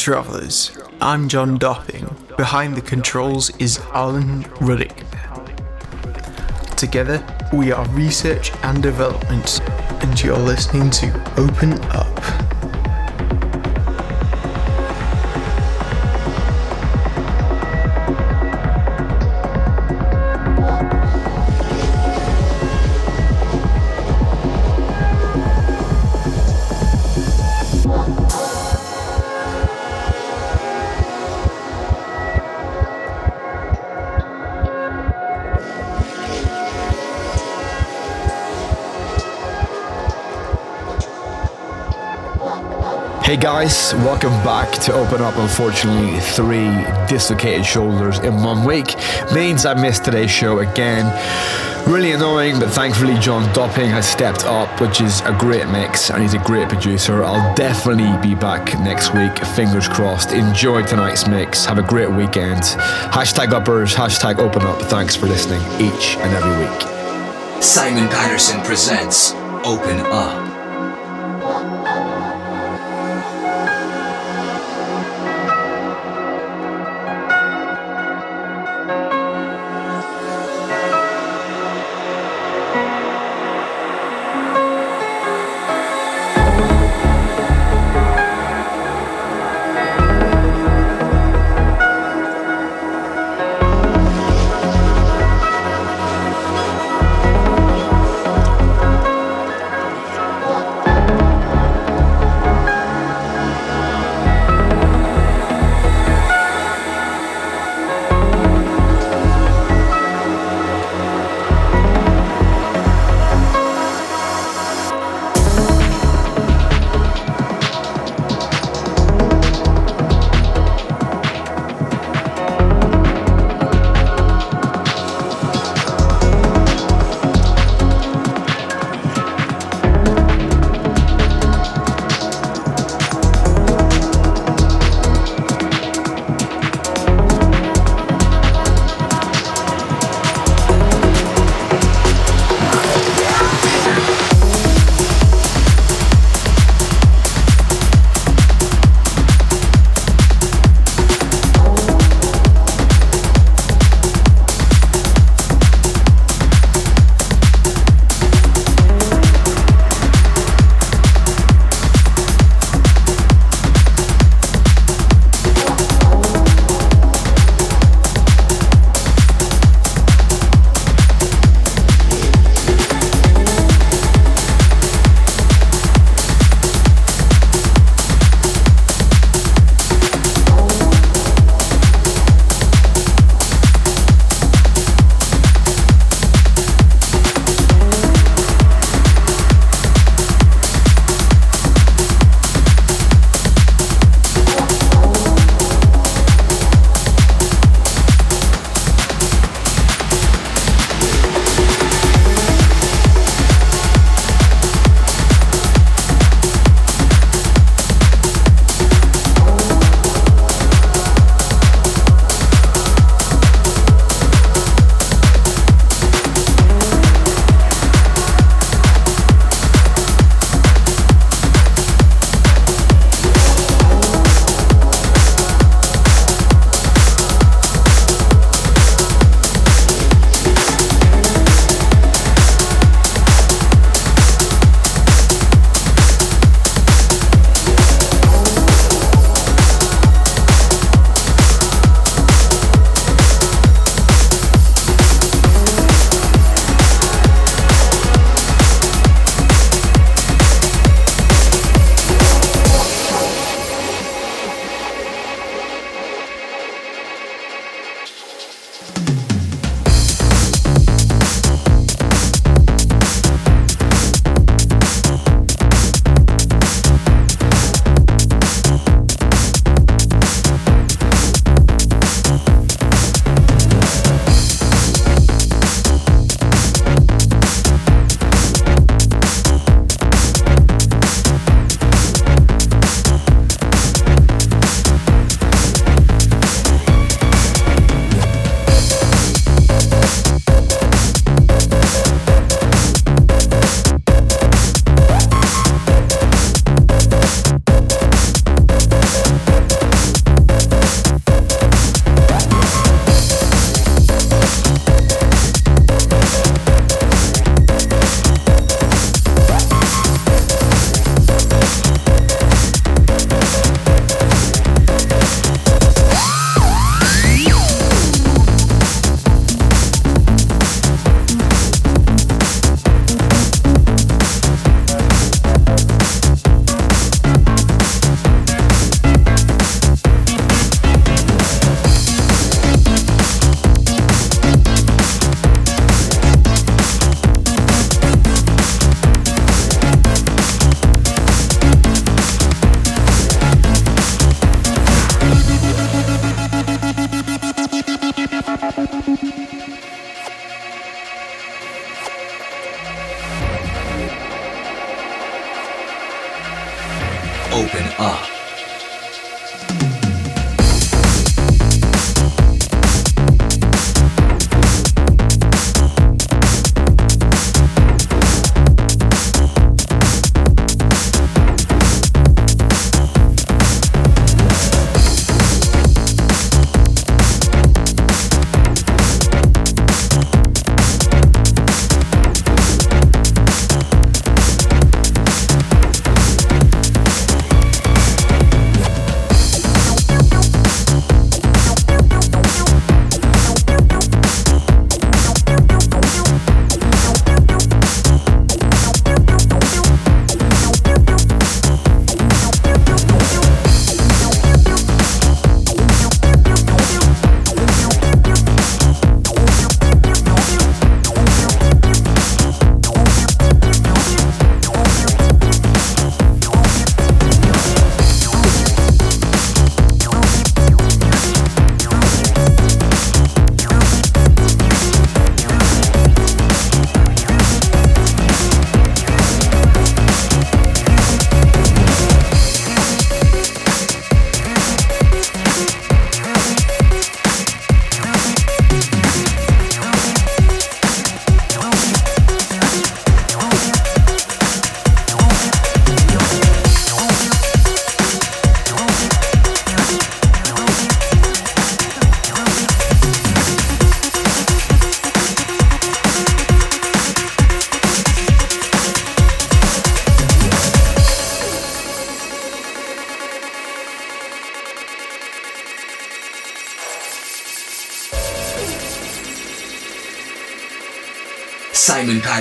evening, travellers. I'm John Dopping. Behind the controls is Alan Ruddick. Together, we are research and development, and you're listening to Open Up. Guys, welcome back to Open Up. Unfortunately, three dislocated shoulders in one week means I missed today's show again. Really annoying, but thankfully John Dopping has stepped up, which is a great mix, and he's a great producer. I'll definitely be back next week, fingers crossed. Enjoy tonight's mix. Have a great weekend. Hashtag uppers, hashtag open up. Thanks for listening each and every week. Simon Patterson presents Open Up.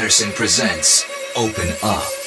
Patterson presents Open Up.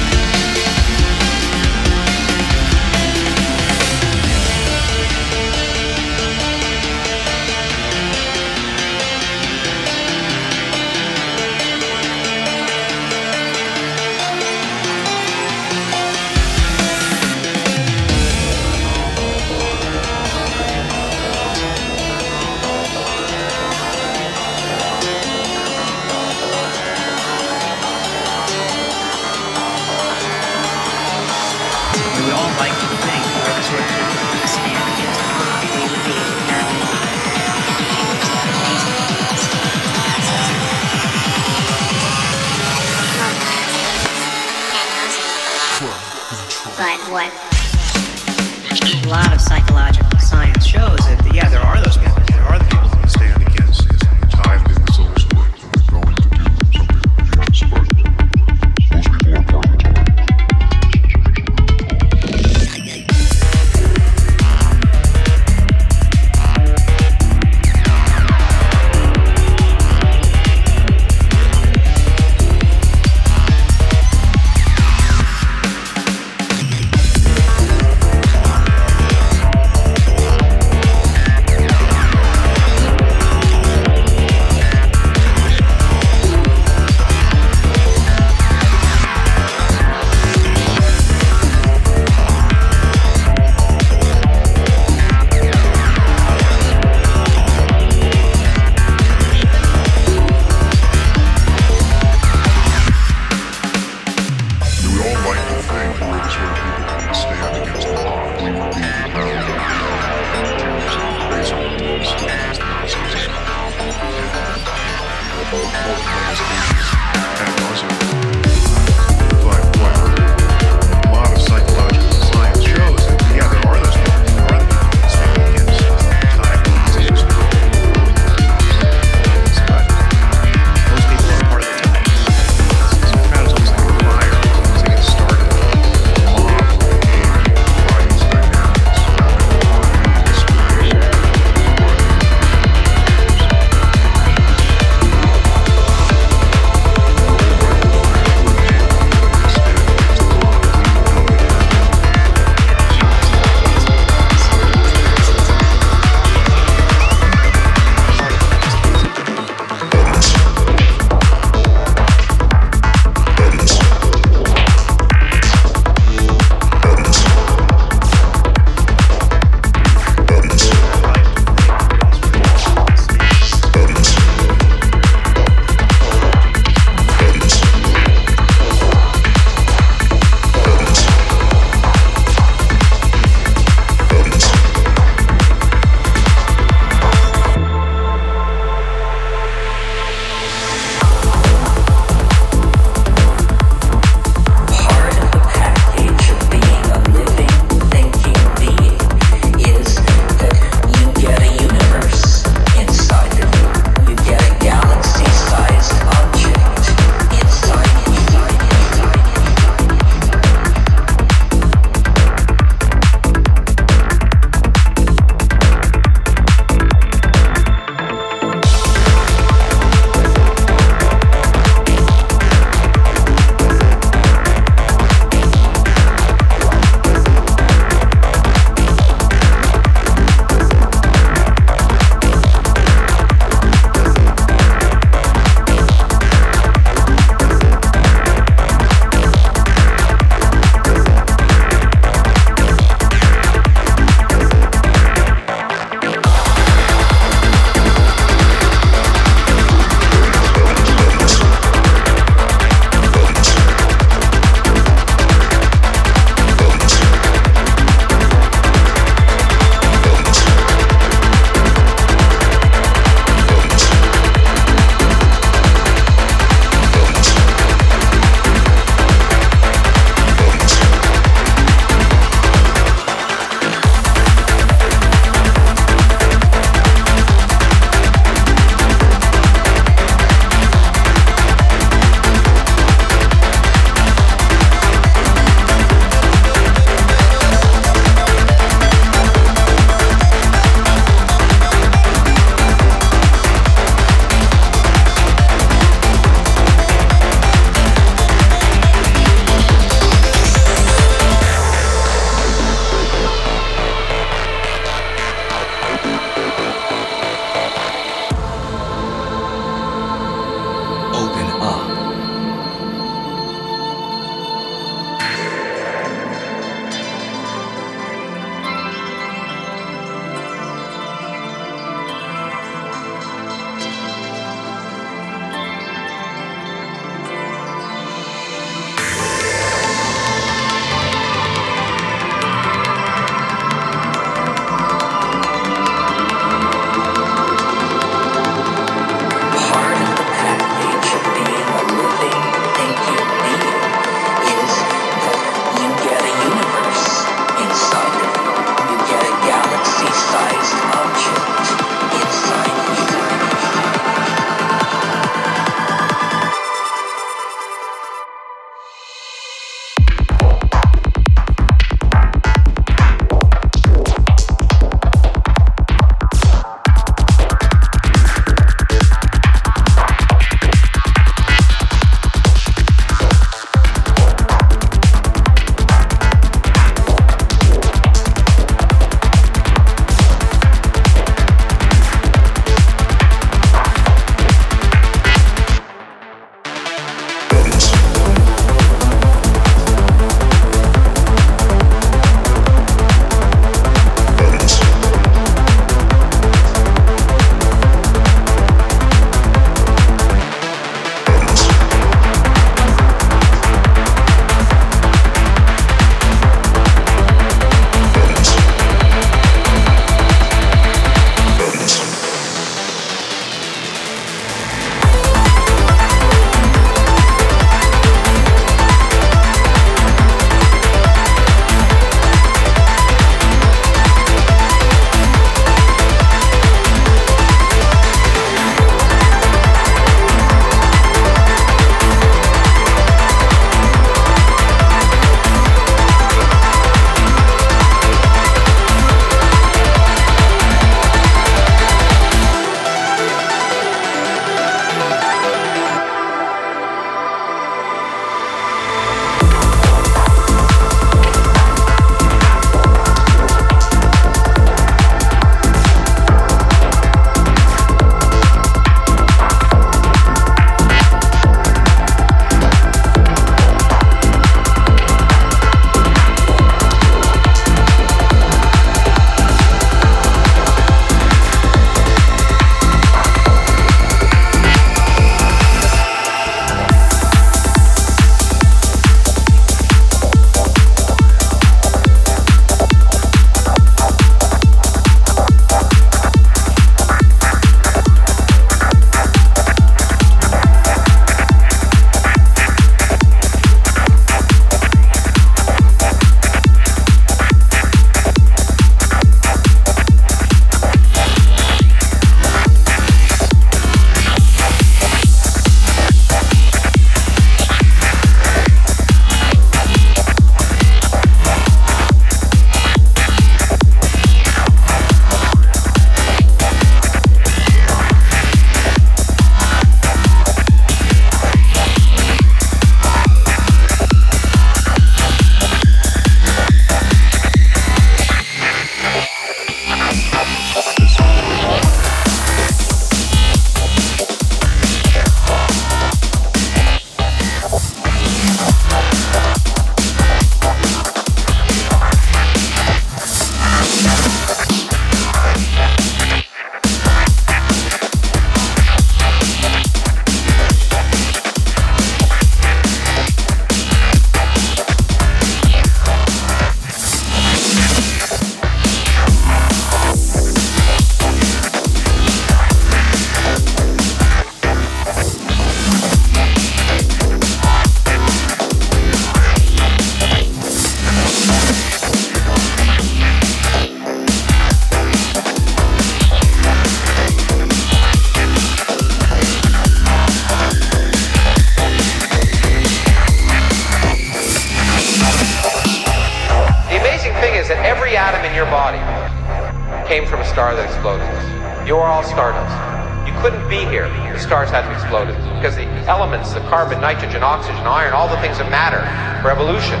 Carbon, nitrogen, oxygen, iron, all the things that matter for evolution,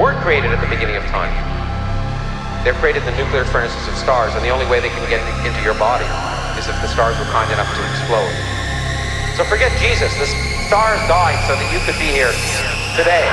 weren't created at the beginning of time. They're created in the nuclear furnaces of stars, and the only way they can get into your body is if the stars were kind enough to explode. So forget Jesus. The stars died so that you could be here today.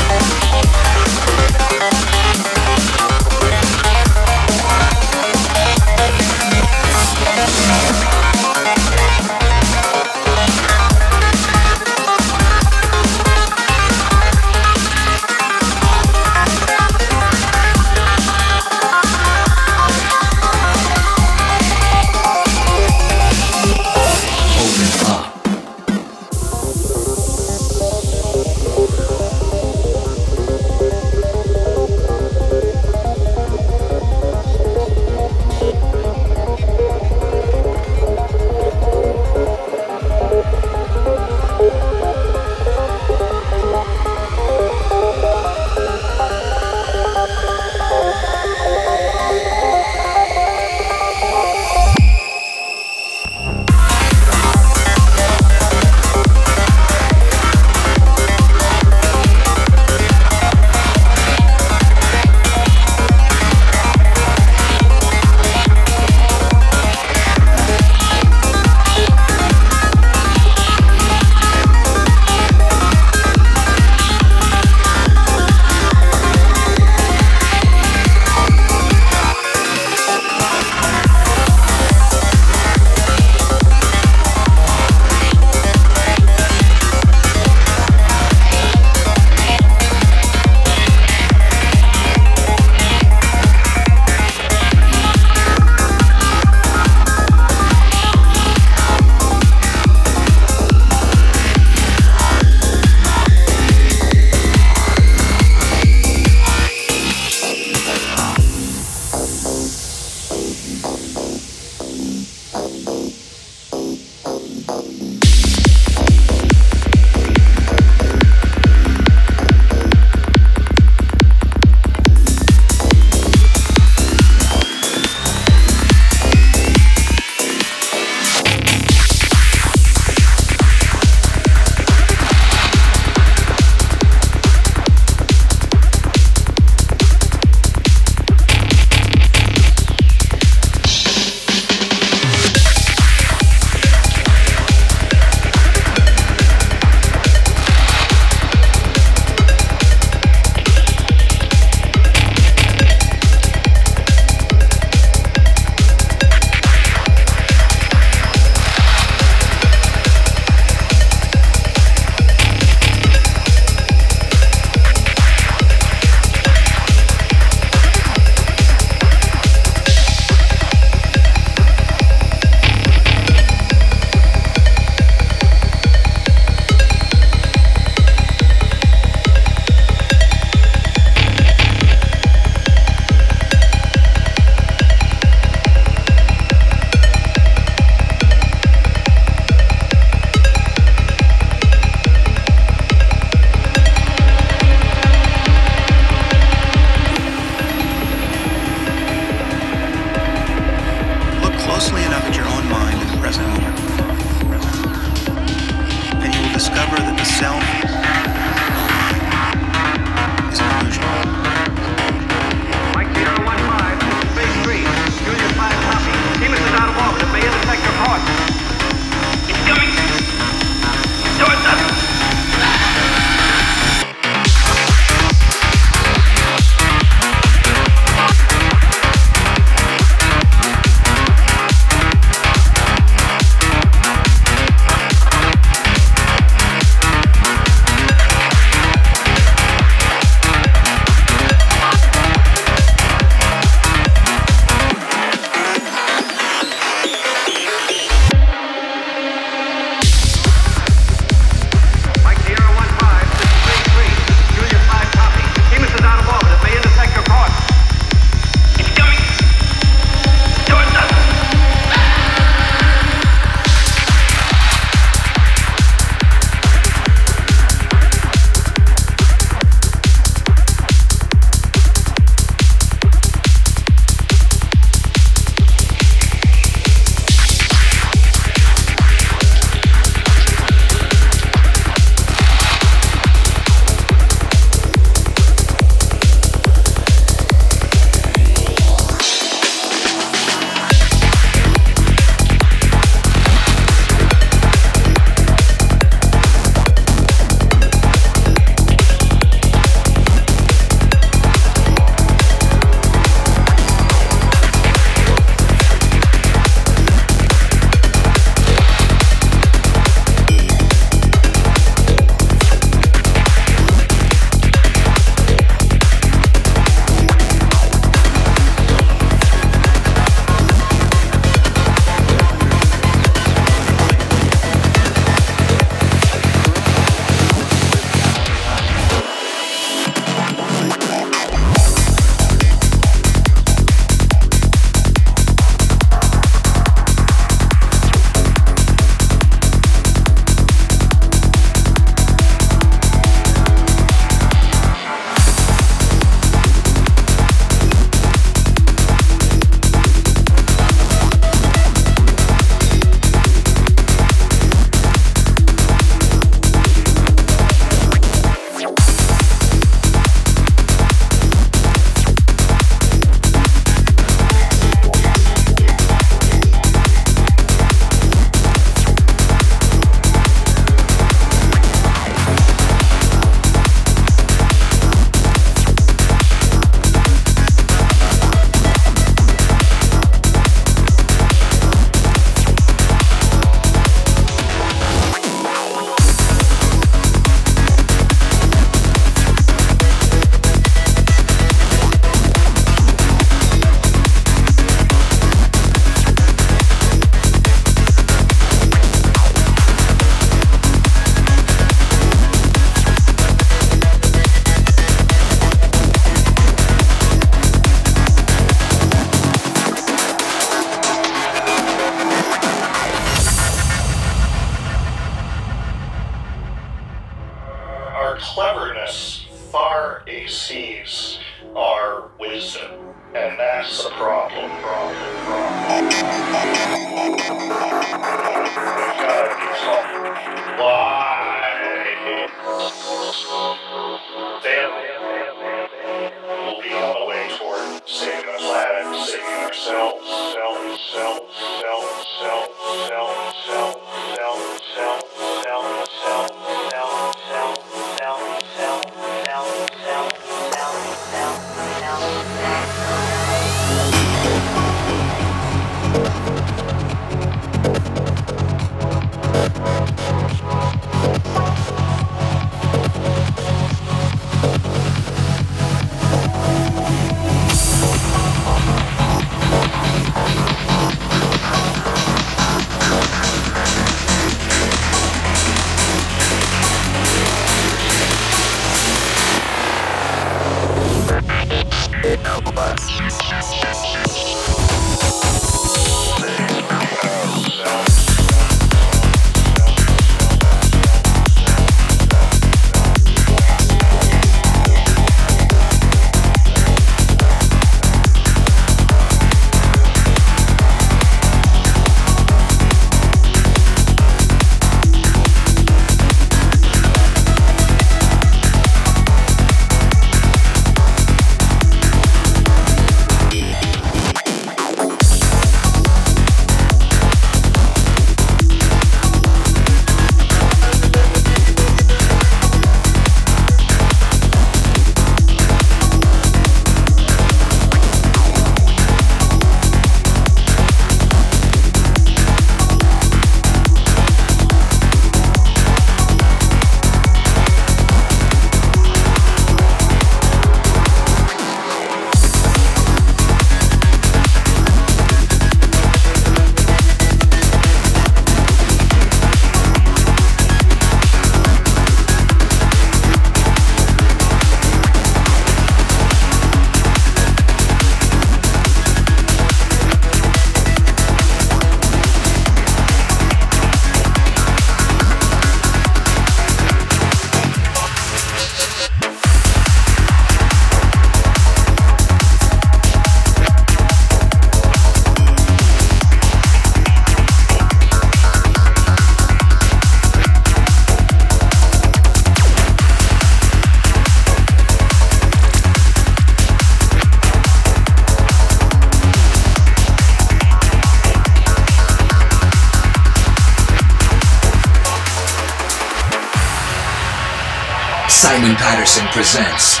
Simon Patterson presents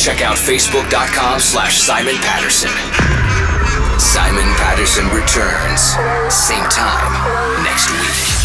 check out facebook.com slash Simon Patterson. Simon Patterson returns, same time next week.